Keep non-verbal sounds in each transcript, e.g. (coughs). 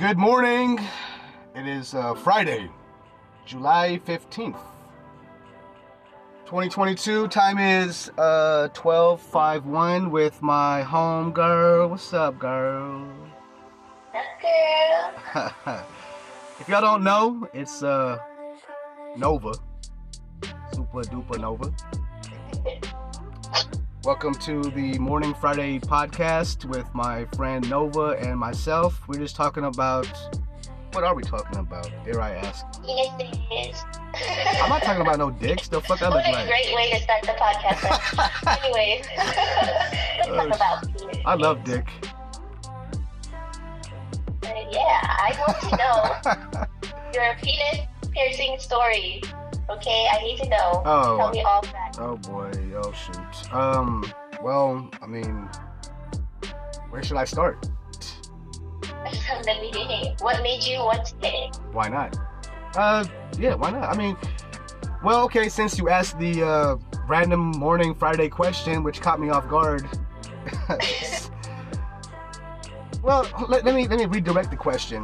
Good morning. It is uh, Friday, July 15th, 2022. Time is uh, 12.51 with my home girl. What's up, girl? Girl. (laughs) if y'all don't know, it's uh, Nova. Super duper Nova. Welcome to the Morning Friday podcast with my friend Nova and myself. We're just talking about what are we talking about? Dare I ask? Penises. I'm not talking about no dicks. The fuck I look What a like. great way to start the podcast. (laughs) Anyways, (laughs) let's talk about penis. I love dick. Uh, yeah, I want to know (laughs) your penis piercing story. Okay, I need to know. Oh. Tell me all that. Oh boy. Oh shoot. Um. Well, I mean, where should I start? From the beginning, what made you want to get it? Why not? Uh. Yeah. Why not? I mean. Well, okay. Since you asked the uh, random morning Friday question, which caught me off guard. (laughs) (laughs) well, let, let me let me redirect the question.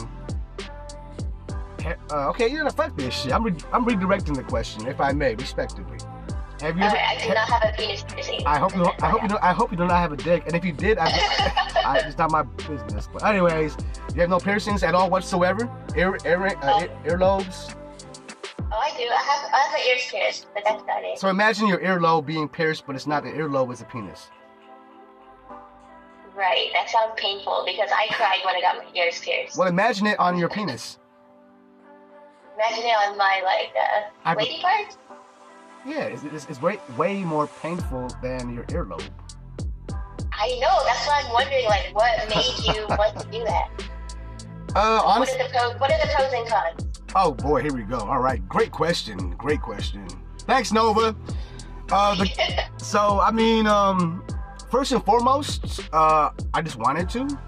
Uh, okay, you know, fuck this shit. I'm re- I'm redirecting the question, if I may, respectively. Have you? Ever- I do not have a penis piercing. I hope you. Don't, I hope you. Don't, I hope you do not have a dick. And if you did, I, (laughs) I, it's not my business. But anyways, you have no piercings at all whatsoever. Ear, ear, uh, ear, earlobes. Oh, I do. I have I have my ears pierced, but that's about it. So imagine your earlobe being pierced, but it's not the earlobe; it's a penis. Right, that sounds painful because I cried when I got my ears pierced. Well, imagine it on your penis. Imagine on my like uh, lady part. Yeah, it's, it's, it's way way more painful than your earlobe. I know. That's why I'm wondering, like, what made you (laughs) want to do that? Uh, What honestly. are the pros? What are the pros and cons? Oh boy, here we go. All right, great question. Great question. Thanks, Nova. Uh, the, (laughs) so I mean, um, first and foremost, uh, I just wanted to,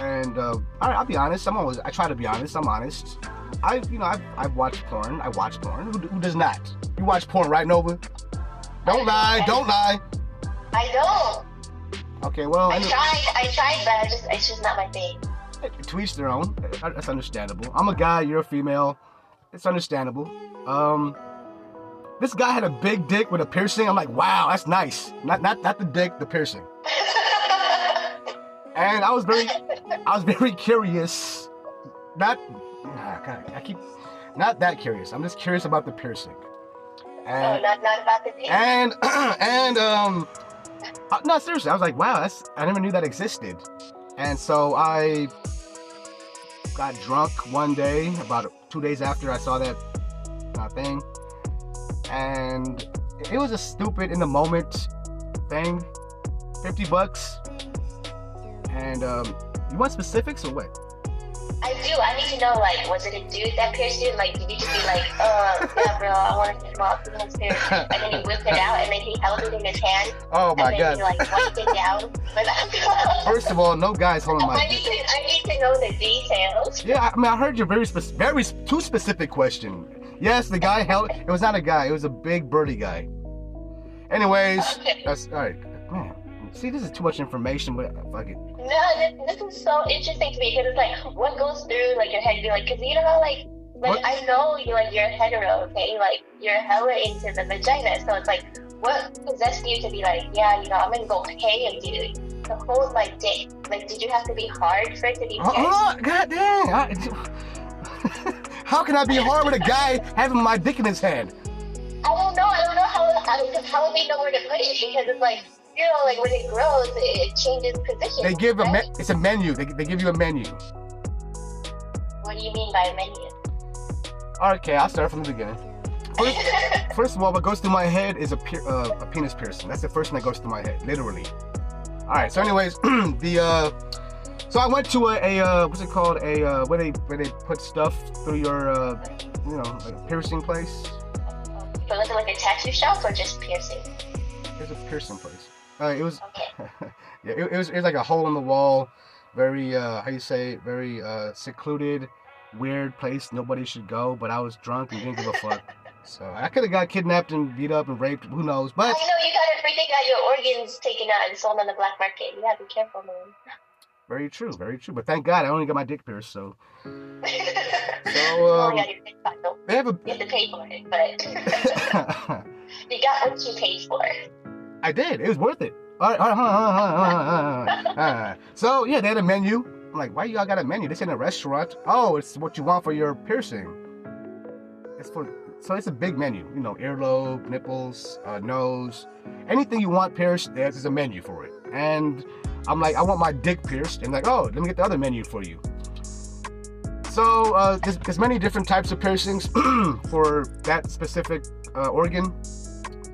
and uh, I, I'll be honest. I'm always I try to be honest. I'm honest. I, you know, I've, I've watched porn. I watch porn. Who, who does not? You watch porn, right, Nova? Don't lie. Don't lie. I don't. Okay, well, I anyway, tried. I tried, but I just it's just not my thing. to each their own. That's understandable. I'm a guy. You're a female. It's understandable. Um, this guy had a big dick with a piercing. I'm like, wow, that's nice. Not not not the dick, the piercing. (laughs) And I was very, I was very curious. Not, ah, God, I keep, not that curious. I'm just curious about the piercing. oh, And not not about the and (clears throat) and um, uh, no, seriously, I was like, wow, that's I never knew that existed. And so I got drunk one day, about two days after I saw that uh, thing, and it was a stupid in the moment thing. Fifty bucks. And um, you want specifics or what? I do. I need to know, like, was it a dude that pierced you? Like, did you just be like, uh, yeah, bro, I want to off the pierced, and then he whipped it out, and then he held it in his hand, Oh my and then god! he like wiped it down. (laughs) First of all, no guys holding my I need to. I need to know the details. Yeah, I mean, I heard your very spec- very too specific question. Yes, the guy held. It was not a guy. It was a big birdie guy. Anyways, Okay. that's all right. Man, see, this is too much information, but fuck it. No, this, this is so interesting to me because it's like what goes through like your head. Be like, because you know how like like What? I know you like you're a hetero, okay? Like you're hella into the vagina, so it's like what possessed you to be like, yeah, you know, I'm gonna go pay a dude to hold my dick. Like, did you have to be hard for it to be? Uh-uh, oh, god dang! I- (laughs) how can I be hard with a guy having my dick in his hand? I don't know. I don't know how I, how how they know where to put it because it's like you know, like when it grows, it, it changes position. They give a right? me- it's a menu. They, they give you a menu. What do you mean by a menu? Okay, I'll start from the beginning. First, (laughs) first of all, what goes through my head is a, uh, a penis piercing. That's the first thing that goes through my head, literally. All right. So, anyways, (clears throat) the uh, so I went to a, a uh, what's it called? A uh, where they where they put stuff through your uh, you know like a piercing place. Was it like a tattoo shop or just piercing? There's a piercing place. Uh, it was (laughs) yeah, it, it was it was like a hole in the wall, very uh, how you say very uh, secluded, weird place nobody should go. But I was drunk and didn't give a fuck. So I could have got kidnapped and beat up and raped. Who knows? But I know you got everything, got your organs taken out and sold on the black market. You gotta be careful, man. Very true, very true. But thank God I only got my dick pierced, so (laughs) so, um, um, you, they have a. have to pay for it, but (laughs) you got what you paid for. I did. It was worth it. All right, all right, hold on. So yeah, they had a menu. I'm like, why y'all got a menu? This ain't a restaurant. Oh, it's what you want for your piercing. It's for so it's a big menu. You know, earlobe, nipples, uh, nose, anything you want pierced. There's a menu for it. And I'm like, I want my dick pierced. And like, oh, let me get the other menu for you. So uh, there's, there's many different types of piercings (clears throat) for that specific uh, organ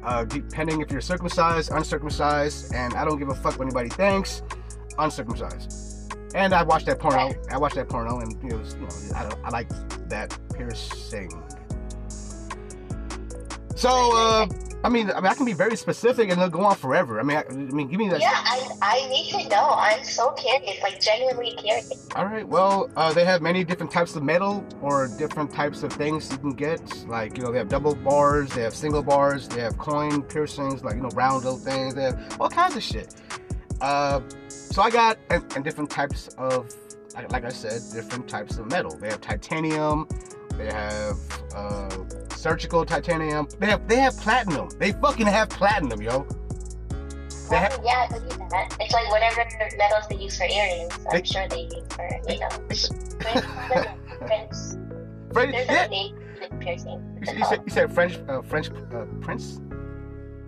uh, depending if you're circumcised, uncircumcised, and I don't give a fuck what anybody thinks, uncircumcised. And I watched that porno. I watched that porno, and it was, you know, I, I like that piercing. So, uh, I mean, I mean, I can be very specific, and they'll go on forever. I mean, I, I mean, give me that. Yeah, I, I need to know. I'm so curious, like genuinely curious. All right. Well, uh, they have many different types of metal or different types of things you can get. Like you know, they have double bars, they have single bars, they have coin piercings, like you know, round little things. They have all kinds of shit. Uh, so I got and, and different types of, like, like I said, different types of metal. They have titanium. They have uh, surgical titanium. They have they have platinum. They fucking have platinum, yo. They Oh, have, yeah, I believe that. It's like whatever metals they use for earrings. I'm They- sure they use for, you know, (laughs) Prince. Prince. French, There's yeah. a name piercing. You, said- you said, you said French uh, French uh, Prince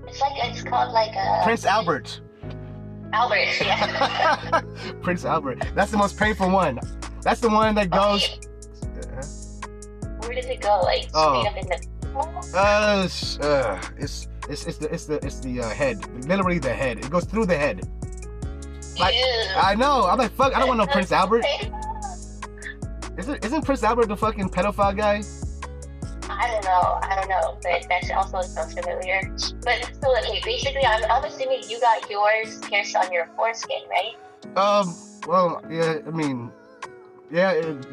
It's like it's called like a Prince Albert. Albert. Yeah. (laughs) Prince Albert. That's the most painful one. That's the one that goes. Where does it go? Like Oh. straight up in the. Uh, it's, uh, it's it's it's the it's the it's the uh, head. Literally the head. It goes through the head. Like, Ew. I know. I'm like, fuck. I don't want no Prince Albert. Isn't isn't Prince Albert the fucking pedophile guy? I don't know. I don't know, but that also sounds familiar. But so okay, basically, I'm, I'm assuming you got yours pierced on your foreskin, right? Um. Well, yeah. I mean, yeah. It,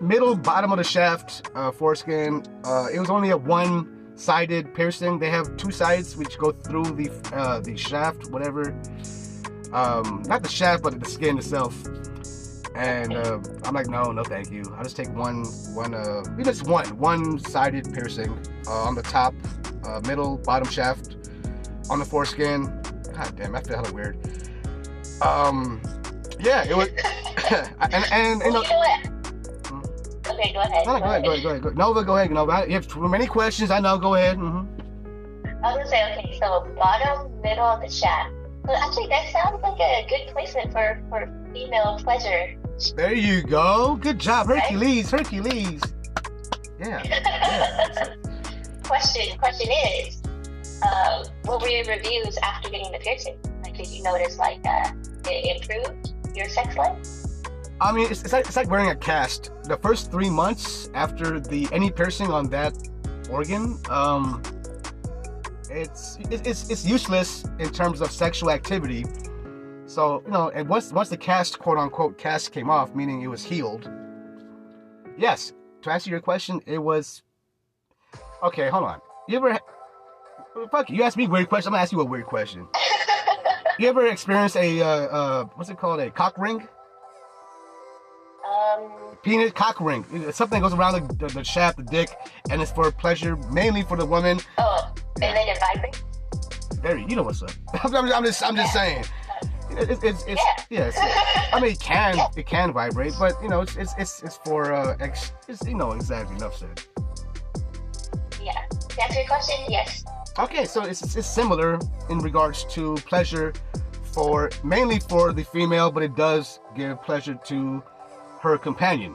middle, bottom of the shaft, uh, foreskin. Uh, it was only a one-sided piercing. They have two sides which go through the uh, the shaft, whatever. Um, not the shaft, but the skin itself. And uh, I'm like, no, no, thank you. I'll just take one, one, uh, just one, one-sided piercing uh, on the top, uh, middle, bottom shaft, on the foreskin. God damn, I feel hella weird. Um, yeah, it was, (coughs) and and know, you know? Okay, go ahead. no, no, go ahead, go ahead, go ahead, go ahead. Nova, go ahead, Nova. You have too many questions. I know. Go ahead. hmm I was gonna say, okay, so bottom, middle of the shaft. But actually, that sounds like a good placement for for female pleasure. There you go. Good job, Hercules. Hercules. Yeah. (laughs) yeah. question question is, um, what were your reviews after getting the piercing? Like, did you notice like uh, it improved your sex life? I mean, it's, it's like it's like wearing a cast. The first three months after the any piercing on that organ, um, it's it's it's, useless in terms of sexual activity. So you know, and once once the cast, quote unquote, cast came off, meaning it was healed. Yes, to answer your question, it was. Okay, hold on. You ever? Fuck, you asked me a weird question. I'm gonna ask you a weird question. (laughs) You ever experienced a uh, uh, what's it called? A cock ring? Penis cock ring. It's something that goes around the, the, the shaft, the dick, and it's for pleasure, mainly for the woman. oh, and then it vibrates. There, you know what's up. (laughs) I'm, I'm- just, I'm just saying. It's, it's, it's, yeah. It's, I mean, it can, it can vibrate, but you know, it's, it's, it's, it's for, uh, ex, it's, you know, exactly enough said. Yeah. To answer your question, yes. Okay, so it's, it's similar in regards to pleasure for mainly for the female, but it does give pleasure to her companion.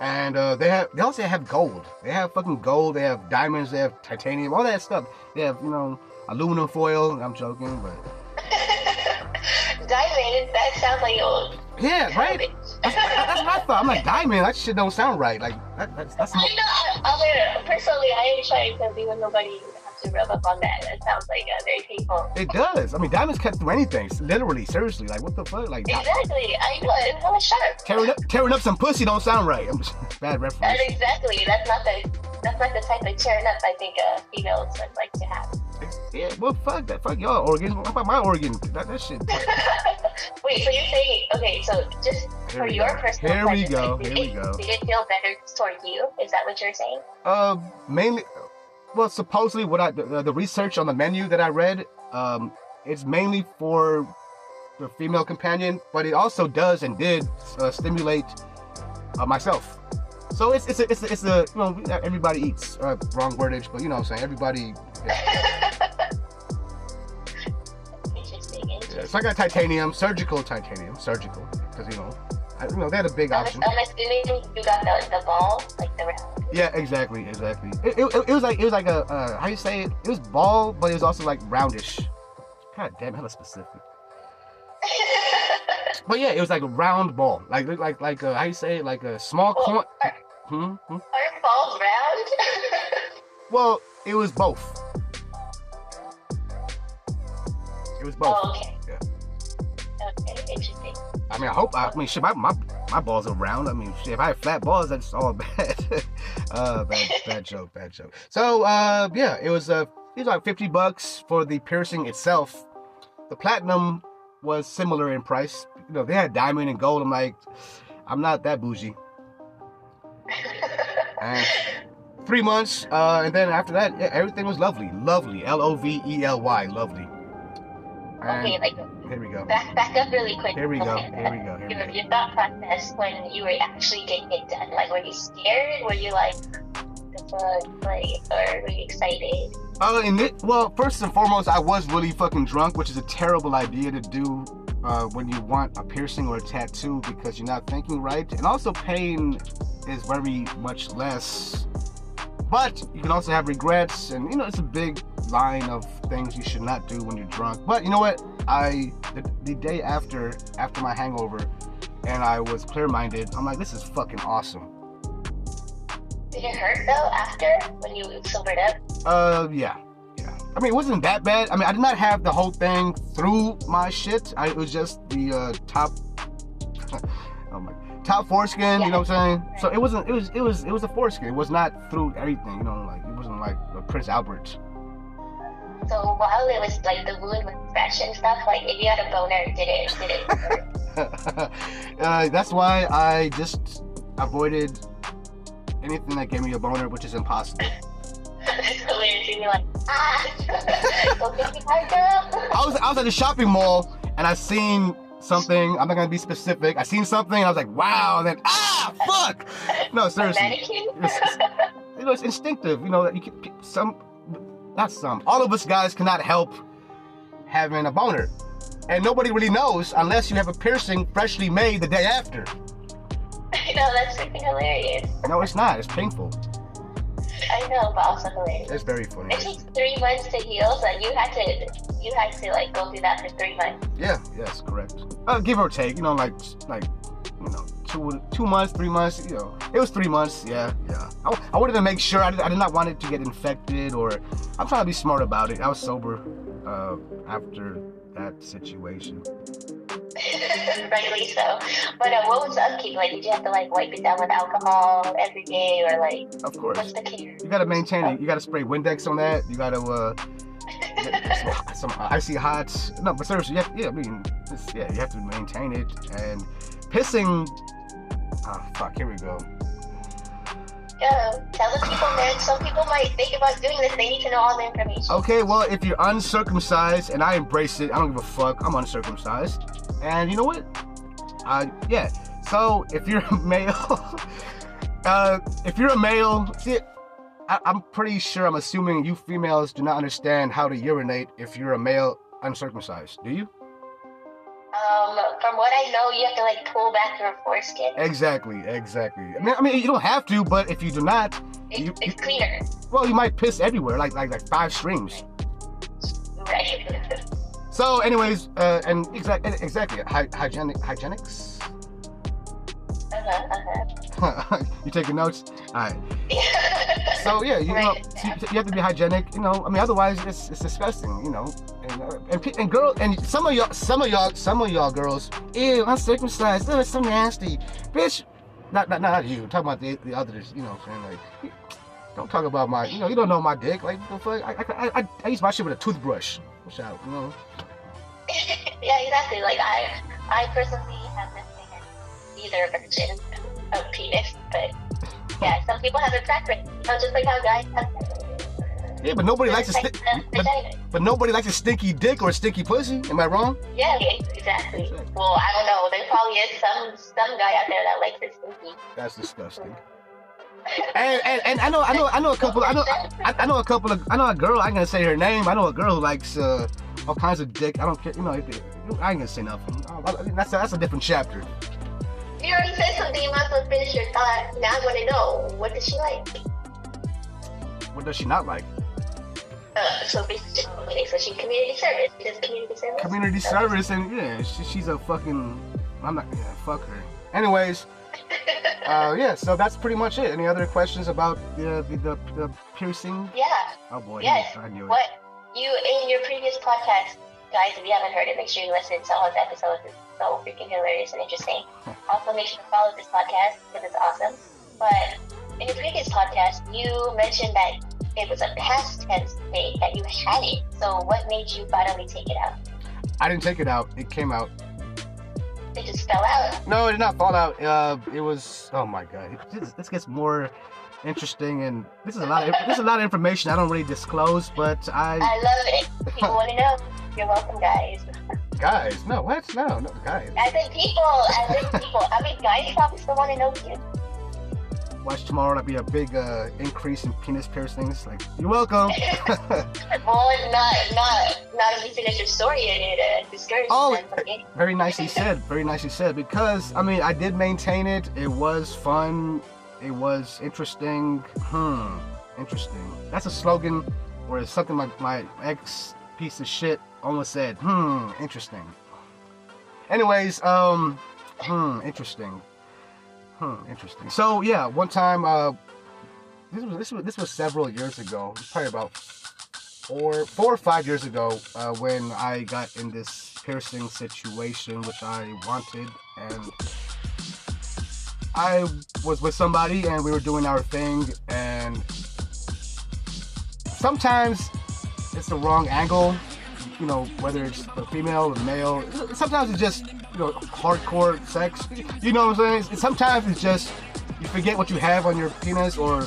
And uh, they have they also have gold. They have fucking gold. They have diamonds. They have titanium. All that stuff. They have you know aluminum foil. I'm joking, but (laughs) Diamond, that sounds like old. yeah, right. That's, that's what I thought. I'm like (laughs) diamond. That shit don't sound right. Like that, that's that's I know. I mean, personally, I ain't trying to be with nobody to rub up on that. That sounds like uh, very painful. it does. I mean, diamonds cut through anything. Literally, seriously. Like what the fuck? Like Exactly. I know. It's hella sharp. tearing up tearing up some pussy don't sound right. I'm just, (laughs) bad That reference. exactly. That's not the. That's not the type of tearing up I think uh, females would like to have. Yeah, well, fuck that. Fuck y'all organs. What about my organ? That, that shit. (laughs) Wait, so you're saying okay? So just Here for your go. personal Here we go. like, Here did we it- go. Did it feel better toward you? Is that what you're saying? Uh, mainly, well, supposedly what I the, the research on the menu that I read, um, it's mainly for the female companion, but it also does and did uh, stimulate uh, myself. So it's it's a, it's a, it's a you know everybody eats uh, wrong wordage, but you know what I'm saying everybody. (laughs) Yeah. Interesting. Yeah. Interesting. So I got titanium, surgical titanium, surgical, you know, I, you know they had a big I'm, option. I'm assuming you got the, the ball, like the round. Yeah, exactly, exactly. It, it, it was like it was like a uh, how you say it? It was ball, but it was also like roundish. God damn, hella specific. (laughs) But yeah, it was like a round ball, like like like uh, how you say it? Like a small Well, coin. are, Hmm? hmm? are balls round? (laughs) Well, it was both. It was both. oh, okay. Yeah. I mean, I hope. I mean, shit, my, my my balls are round. I mean, shit, if I had flat balls, that's all (laughs) bad. uh, bad, bad joke, bad joke. So, uh, yeah, it was uh, it was like fifty bucks for the piercing itself. The platinum was similar in price. You know, they had diamond and gold. I'm like, I'm not that bougie. And three months, uh, and then after that, yeah, everything was lovely, lovely. L O V E L Y, lovely. And okay, like here we go. back back up really quick. Here we go. Okay, Here we go. Here we Your, go. your thought process when you were actually getting it done. Like, were you scared? Were you like, the fuck, like, or were you excited? Oh, and it, well, first and foremost, I was really fucking drunk, which is a terrible idea to do uh, when you want a piercing or a tattoo because you're not thinking right. And also, pain is very much less. But you can also have regrets, and you know, it's a big line of things you should not do when you're drunk. But you know what? I the, the day after after my hangover, and I was clear-minded. I'm like, this is fucking awesome. Did it hurt though after when you sobered up? Uh, yeah, yeah. I mean, it wasn't that bad. I mean, I did not have the whole thing through my shit. I, it was just the uh, top. (laughs) oh my, top foreskin. You know what I'm saying? So it wasn't. It was. It was. It was a foreskin. It was not through everything. You know, like it wasn't like a Prince Albert. So while it was like the wound was fresh and stuff, like if you had a boner, did it did it (laughs) uh, that's why I just avoided anything that gave me a boner, which is impossible. That's hilarious. You'd be like, ah, (laughs) don't get me hard, girl. (laughs) I was I was at the shopping mall and I seen something. I'm not gonna be specific. I seen something. And I was like, wow. And then ah, fuck. No, seriously. mannequin? It's, you know, it's instinctive. You know that you can some, not some. All of us guys cannot help having a boner, and nobody really knows unless you have a piercing freshly made the day after. (laughs) no, that's freaking hilarious. No, it's not. It's painful. I know, but also hilarious. It's very funny. It takes three months to heal, so you had to you had to like go through that for three months. Yeah, yes, correct. Uh, give or take, you know, like like you know, two two months, three months. You know, it was three months. Yeah, yeah. I, I wanted to make sure. I did, I did not want it to get infected, or I'm trying to be smart about it. I was sober uh, after that situation. (laughs) Rightly so. But uh, what was the upkeep? Like, did you have to like wipe it down with alcohol every day, or like Of course. what's the care? you gotta maintain it. You gotta spray Windex on that. You gotta uh, (laughs) some, some icy hots. No, but seriously, have, yeah, I mean, yeah, you have to maintain it. And pissing. Oh fuck! Here we go. Yeah, tell the people, man. Some people might think about doing this. They need to know all the information. Okay, well, if you're uncircumcised, and I embrace it, I don't give a fuck. I'm uncircumcised, and you know what? Uh, yeah. So if you're a male, (laughs) uh, if you're a male, see, I, I'm pretty sure. I'm assuming you females do not understand how to urinate if you're a male uncircumcised. Do you? Um, from what I know, you have to like pull back your foreskin. Exactly, exactly. I mean, I mean, you don't have to, but if you do not, It, you- it's cleaner, well, you might piss everywhere, like like like five streams. right? (laughs) So, anyways, uh, and exactly, exactly, Hy- hygienic, hygienics. Uh-huh, (laughs) uh-huh. you taking notes? All right. (laughs) So yeah, you know, Right. you, you have to be hygienic. You know, I mean, otherwise it's, it's disgusting. You know, and uh, and, and girl, and some of y'all, some of y'all, some of y'all girls, ew, uncircumcised. Oh, it's so nasty, bitch. Not not not you. I'm talking about the, the others. You know, what I'm saying like, Don't talk about my, you know, you don't know my dick. Like, the fuck? I, I, I, I use my shit with a toothbrush. Shout, you know. (laughs) yeah, exactly. Like I, I personally have been either version of penis, but yeah, some people have a preference. You know, just like how guys have. Yeah, but nobody likes a sti- but, but nobody likes a stinky dick or a stinky pussy. Am I wrong? Yeah, exactly. Well, I don't know. There probably is some some guy out there that likes it stinky. That's disgusting. And, and and I know I know I know a couple I know I, I know a couple of I know a girl I ain't gonna say her name I know a girl who likes uh, all kinds of dick I don't care you know I ain't gonna say nothing I- I- that's a, that's a different chapter something. You might as well finish your thought. Now I want to know what does she like. what does she not like Uh, so basically, okay, so she community service. She does community service. community service and yeah she, she's a fucking I'm not yeah fuck her anyways (laughs) uh, yeah so that's pretty much it any other questions about the the, the, the piercing yeah. oh boy Yes. I knew it What you in your previous podcast, guys? If you haven't heard it, make sure you listen to all those episodes. It's so freaking hilarious and interesting. also, make sure to follow this podcast because it's awesome. But in your previous podcast, you mentioned that it was a past tense state that you had it. So, what made you finally take it out? I didn't take it out it came out It just fell out. No, it did not fall out. Uh, it was. Oh my god, this, this gets more interesting, and this is a lot. Of, this is a lot of information I don't really disclose. But I, (laughs) I love it. People want to know. (laughs) You're welcome, guys. guys, no, what? No, no, guys. I think people, I think people. I mean, guys probably still want to know you. Watch tomorrow. There'll be a big uh, increase in penis piercings. Like, you're welcome. (laughs) (laughs) Well, not, not, not if you finish your story and it uh, discourages Oh, them from getting. very nicely said. Very nicely said. Because I mean, I did maintain it. It was fun. It was interesting. Hmm. Interesting. That's a slogan, or it's something like my ex piece of shit almost said. Hmm. Interesting. Anyways, um, hmm. Interesting. Hmm. Interesting. So yeah, one time, uh, this was this was this was several years ago. Probably about four four or five years ago uh, when I got in this piercing situation which I wanted and I was with somebody and we were doing our thing and sometimes it's the wrong angle you know whether it's the female or the male sometimes it's just you know hardcore sex you know what I'm saying sometimes it's just you forget what you have on your penis or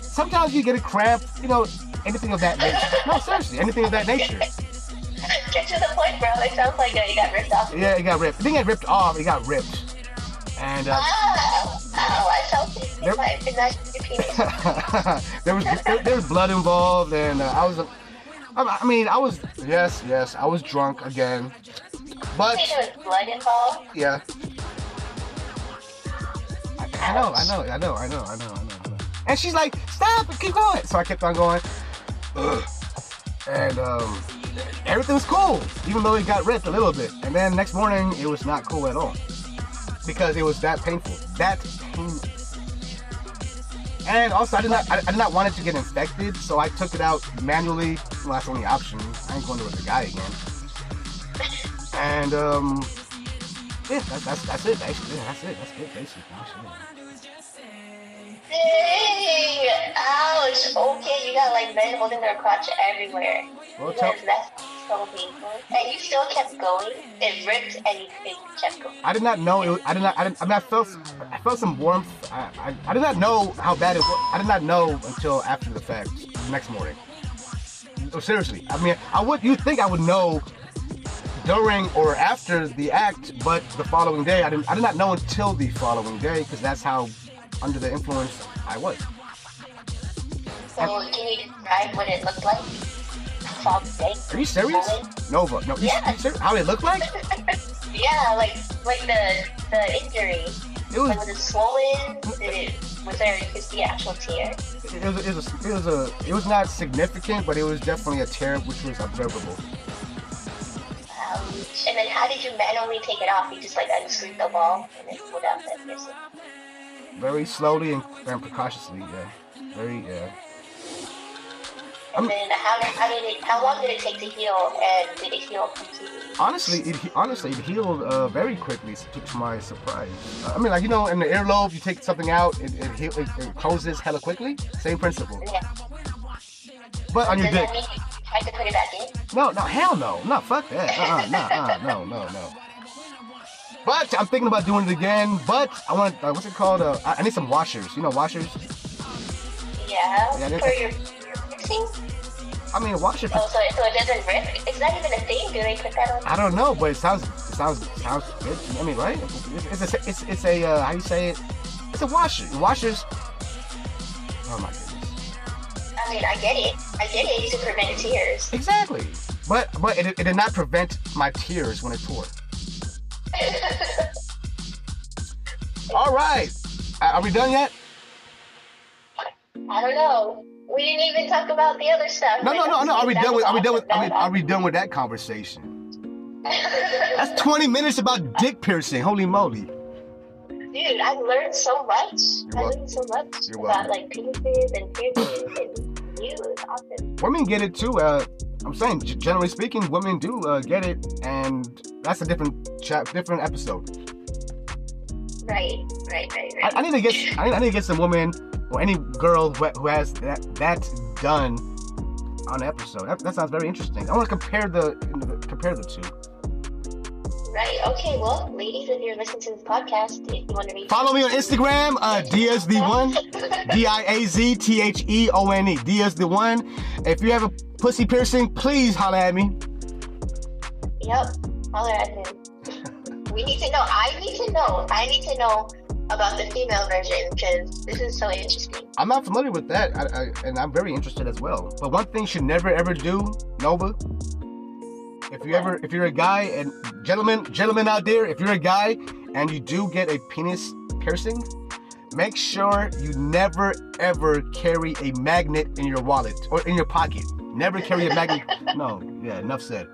sometimes you get a cramp you know anything of that nature no seriously anything of that nature Get to the point, bro. It sounds like uh, you got ripped off. Yeah, it got ripped. It didn't get ripped off. It got ripped. And uh, Oh, oh, I felt it Yep. in my in my penis. (laughs) there was there, there was blood involved, and uh, I was. uh, I I mean, I was yes, yes, I was drunk again, but Say was blood involved. yeah. I, I know, I know, I know, I know, I know, I know, I know. And she's like, "Stop! And keep going!" So I kept on going, Ugh. and um, everything was cool, even though it got ripped a little bit. And then next morning, it was not cool at all because it was that painful. That painful. And also, I did not, I, I did not want it to get infected, so I took it out manually. Well, that's the only option. I ain't going to with the guy again. And um, yeah, that's that's, that's it. Basically, that's it. That's it. Basically. Dang! Ouch! Okay, you got like men holding their crotch everywhere. Well, tell, that's so painful. And you still kept going. It ripped and you kept going. I did not know. It, was- I did not. I, did, I mean, I felt. I felt some warmth. I, I, I did not know how bad it was. I did not know until after the fact, the next morning. Oh, seriously. I mean, I would. You'd think I would know during or after the act, but the following day, I didn't. I did not know until the following day because that's how under the influence I was. So can you describe what it looked like? Are you serious? Nova. No. You, Yeah. you serious? How it looked like? (laughs) Yeah, like like the the injury. It was. Like was it swollen? Did it was there you could see actual tear? It was, it was, a, it was a, it was not significant, but it was definitely a tear which was observable. Ouch. And then how did you manually take it off? You just like unscrewed the ball and then pulled out the piercing. Very slowly and, and precautiously, yeah. Very, yeah. And then how did, how did it? How long did it take to heal? And did it heal completely? Honestly, it honestly it healed uh, very quickly to, to my surprise. Uh, I mean, like you know, in the earlobe, you take something out, it it, heal, it, it closes hella quickly. Same principle. Yeah. But on your Does dick, that mean you tried to put it back in? no, no, hell no, no, fuck that. Uh-uh, nah, uh, no, no, no. But I'm thinking about doing it again. But I want, uh, what's it called? Uh, I, I need some washers. You know, washers. Yeah. Yeah, For your, fixing? I mean, a washer. Oh, so, so it doesn't rip? Is that even a thing? Do they put that on? I don't know, but it sounds it sounds sounds good. I mean, right? It's, it's a it's, it's a uh, how you say it? It's a washer. Washers. Oh my goodness. I mean, I get it. I get it to prevent tears. Exactly. But but it, it did not prevent my tears when it tore. (laughs) All right. Are we done yet? I don't know. We didn't even talk about the other stuff. No, no, no, no. Are we done with? Are we done with? Are we, That are we done with that conversation? That's 20 minutes about dick piercing. Holy moly! Dude, I've learned so much. You're I learned so much about like penises and piercings and. It's awesome. Women get it too. Uh, I'm saying, generally speaking, women do uh, get it, and that's a different different episode. Right, right, right, I, right. I need to get, (laughs) I need, I need to get some woman or any girl who, who has that that done on an episode. That, that sounds very interesting. I want to compare the compare the two. Right. Okay. Well, ladies, if you're listening to this podcast, if you want to reach Follow me on Instagram, uh, Diaz the one, (laughs) D I A Z T H E O N E, Diaz the one. If you have a pussy piercing, please holler at me. Yep. Holler at him. (laughs) we need to know. I need to know. I need to know about the female version because this is so interesting. I'm not familiar with that, I, I, and I'm very interested as well. But one thing you should never ever do, Nova. If you ever, if you're a guy and gentlemen, gentlemen out there, if you're a guy and you do get a penis piercing, make sure you never ever carry a magnet in your wallet or in your pocket. Never carry a magnet. (laughs) no, yeah, enough said.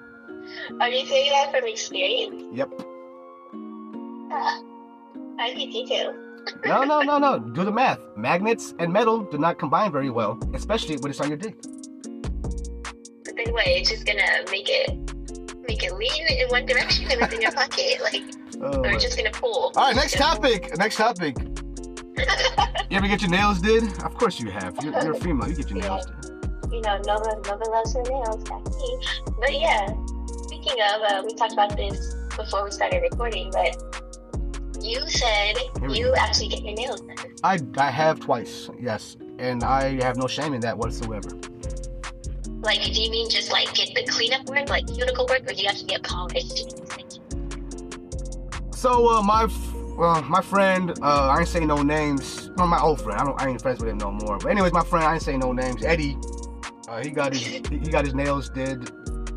Are you saying that from experience? Yep. (laughs) I think you too. No, no, no, no. (laughs) Do the math. Magnets and metal do not combine very well, especially when it's on your dick. But then what? It's just gonna make it make it lean in one direction and it's in your pocket, like, Oh, it's just gonna pull. All right, next topic. Next topic. (laughs) You ever get your nails did? Of course you have. You're, you're a female. You get your nails did. you know, Nova, Nova loves her nails. But yeah, speaking of, uh, we talked about this before we started recording, but you said you go. actually get your nails done. I I have twice. Yes, and I have no shame in that whatsoever. Like, do you mean just like get the cleanup work, like cuticle work, or do you have to get polished? So uh, my well, my friend, uh, I ain't say no names. No, my old friend. I don't. I ain't friends with him no more. But anyways, my friend, I ain't say no names. Eddie, uh, he got his he he got his nails did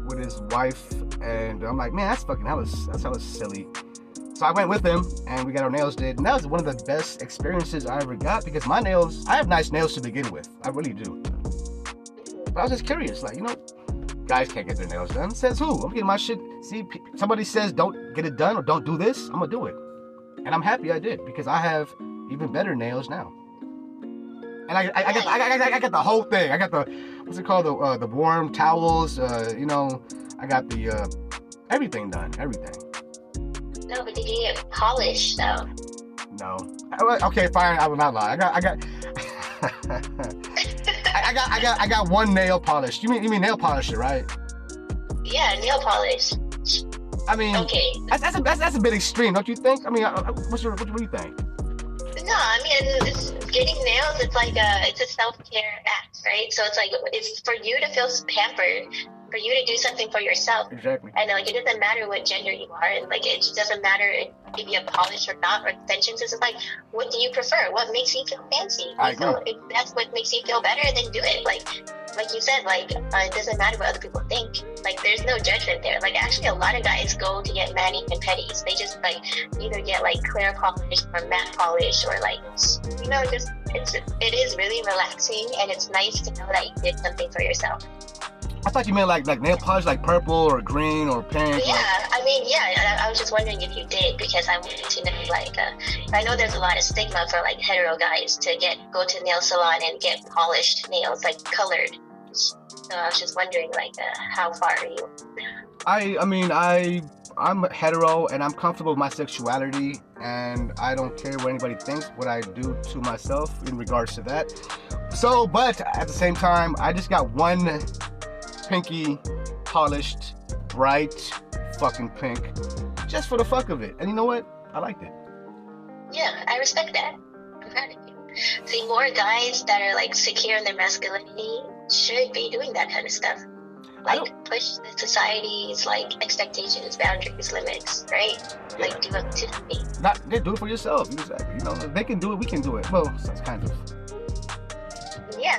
with his wife, and I'm like, man, that's fucking hella that's hella silly. So I went with him, and we got our nails did, and that was one of the best experiences I ever got because my nails, I have nice nails to begin with, I really do. But I was just curious, like you know, guys can't get their nails done. Says who? I'm getting my shit. See, somebody says don't get it done or don't do this. I'm gonna do it, and I'm happy I did because I have even better nails now. And I, I, I, got, I, got, I got the whole thing. I got the what's it called the uh, the warm towels. Uh, you know, I got the uh, everything done. Everything. No, but did you get polished though? No. Okay, fine. I will not lie. I got I got. (laughs) (laughs) I, I got I got I got one nail polish. You mean you mean nail polisher, right? Yeah, nail polish. I mean, Okay. that's that's a, that's, that's a bit extreme, don't you think? I mean, uh, uh, what's your what, what do you think? No, I mean, it's, getting nails, it's like a, it's a self-care act, right? So it's like, it's for you to feel pampered, for you to do something for yourself. Exactly. And like, it doesn't matter what gender you are, and like, it just doesn't matter if if you have polish or not, or extensions. It's like, what do you prefer? What makes you feel fancy? I So agree. if that's what makes you feel better, then do it. Like, like you said, like, uh, it doesn't matter what other people think. Like, there's no judgment there. Like, actually, a lot of guys go to get mani and petties. They just like either get like clear polish or matte polish, or like, you know, just it's it is really relaxing, and it's nice to know that you did something for yourself. I thought you meant like like nail polish, like purple or green or pink. But like- yeah, I mean, yeah, I, I was just wondering if you did because I wanted to know, like, uh, I know there's a lot of stigma for like hetero guys to get go to nail salon and get polished nails, like colored. So I was just wondering, like, uh, how far are you? I I mean I I'm hetero and I'm comfortable with my sexuality and I don't care what anybody thinks what I do to myself in regards to that. So, but at the same time, I just got one pinky polished, bright, fucking pink, just for the fuck of it. And you know what? I liked it. Yeah, I respect that. I'm proud of you. See, more guys that are like secure in their masculinity should be doing that kind of stuff. Like push the society's like expectations, boundaries, limits, right? Like do up to me. Not yeah, do it for yourself. Exactly. You know, if they can do it, we can do it. Well, that's kind of. Yeah.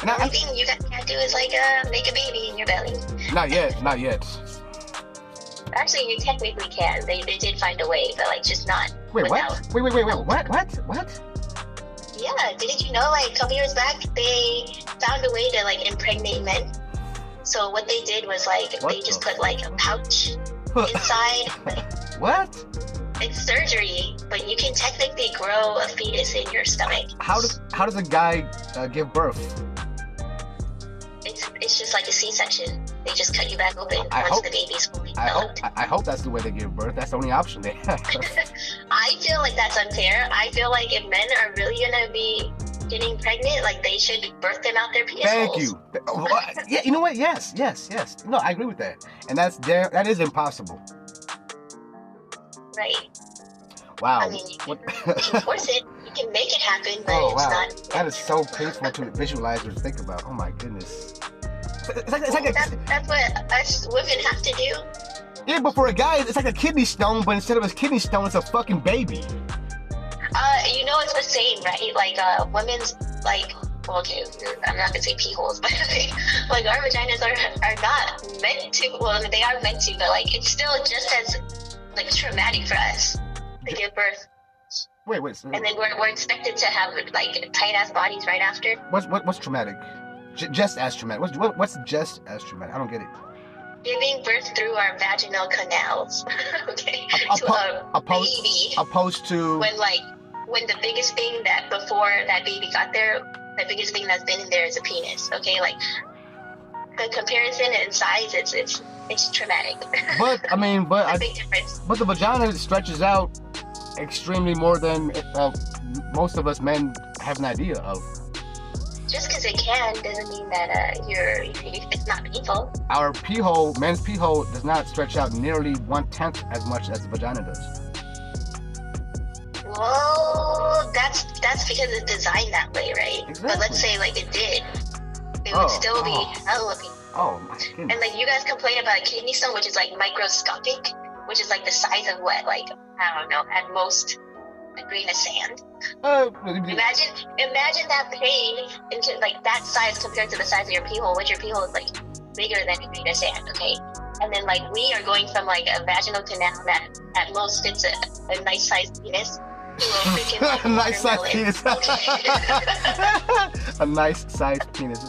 And I, I, thing you guys can't do is like uh, make a baby in your belly. not yet, not yet. Actually, you technically can. They, they did find a way, but like just not. Wait, without. what? Wait, wait, wait, wait. What? What? What? Yeah, didn't you know? Like a couple years back, they found a way to like impregnate men. So what they did was like What they just the put like a pouch (laughs) inside. what? it's surgery, but you can technically grow a fetus in your stomach. How does how does a guy uh, give birth? It's just like a C-section. They just cut you back open I once hope- the baby's fully I hope developed. I, I hope that's the way they give birth. That's the only option they have. (laughs) I feel like that's unfair. I feel like if men are really gonna be getting pregnant, like they should birth them out their penis Thank holes. you. Uh, Yeah, you know what? Yes, yes, yes. No, I agree with that. And that's there. That is impossible. Right. Wow. I mean, you What? (laughs) You can force it. You can make it happen, but oh it's wow. not. That is so painful to visualize or think about. Oh my goodness. It's like, it's like That's, a, that's what us women have to do. yeah, but for a guy, it's like a kidney stone, but instead of a kidney stone, it's a fucking baby. Uh, you know it's the same, right? Like uh, women's like. Well, okay, I'm not gonna say pee holes, (laughs) but like our vaginas are are not meant to. Well, they are meant to, but like it's still just as like traumatic for us to give birth, Wait, wait. So and then we're, we're expected to have like tight ass bodies right after. what's what, what's traumatic? J- just as traumatic. What's what, what's just as traumatic? I don't get it. Giving birth through our vaginal canals, (laughs) okay, A- to a opposed- baby. Opposed to when like when the biggest thing that before that baby got there, the biggest thing that's been in there is a penis. Okay, like the comparison in size, it's it's it's traumatic. (laughs) But I mean, but a I, big difference. but the vagina stretches out extremely more than uh, most of us men have an idea of. Just because it can doesn't mean that uh, you're it's not painful. Our pee hole, men's pee hole, does not stretch out nearly one tenth as much as the vagina does. Well, that's that's because it's designed that way, right? Exactly. But let's say like it did, it Oh, would still be oh. hella painful. Oh my And like you guys complain about a kidney stone, which is like microscopic, which is like the size of what, like I don't know, at most grain of sand. Uh, Imagine, imagine that pain into like that size compared to the size of your pee hole, which your pee hole is like bigger than a grain of sand. Okay, and then like we are going from like a vaginal canal that at most fits a, a nice sized penis to a (laughs) freaking like, nice sized watermelon. penis. (laughs) A nice sized penis.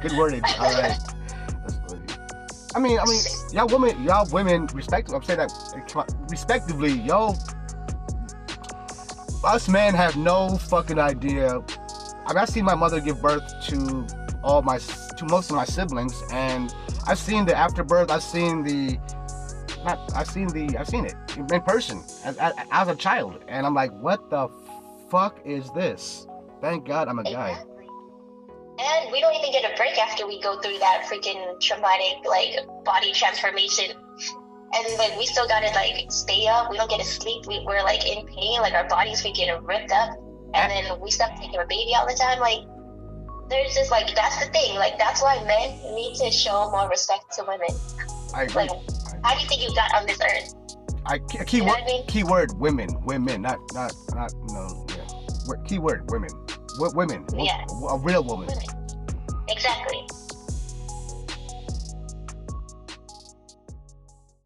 Good wording. All right. I mean, I mean, y'all women, y'all women, respect. I'm saying that respectively, y'all. Us men have no fucking idea. I mean, I've seen my mother give birth to all my, to most of my siblings, and I've seen the afterbirth. I've seen the, not, I've seen the, I've seen it in person as, as, as a child, and I'm like, what the fuck is this? Thank God I'm a guy. And we don't even get a break after we go through that freaking traumatic like body transformation. And like we still gotta like stay up. We don't get to sleep. We, we're like in pain. Like our bodies we get ripped up. And then we stop taking our baby all the time. Like there's just like that's the thing. Like that's why men need to show more respect to women. I agree. Like how do you think you got on this earth? I key, key You know word, I mean? keyword women, women, not not not no yeah. key Word- Keyword women, w- women, Yeah. a real woman. Women. Exactly.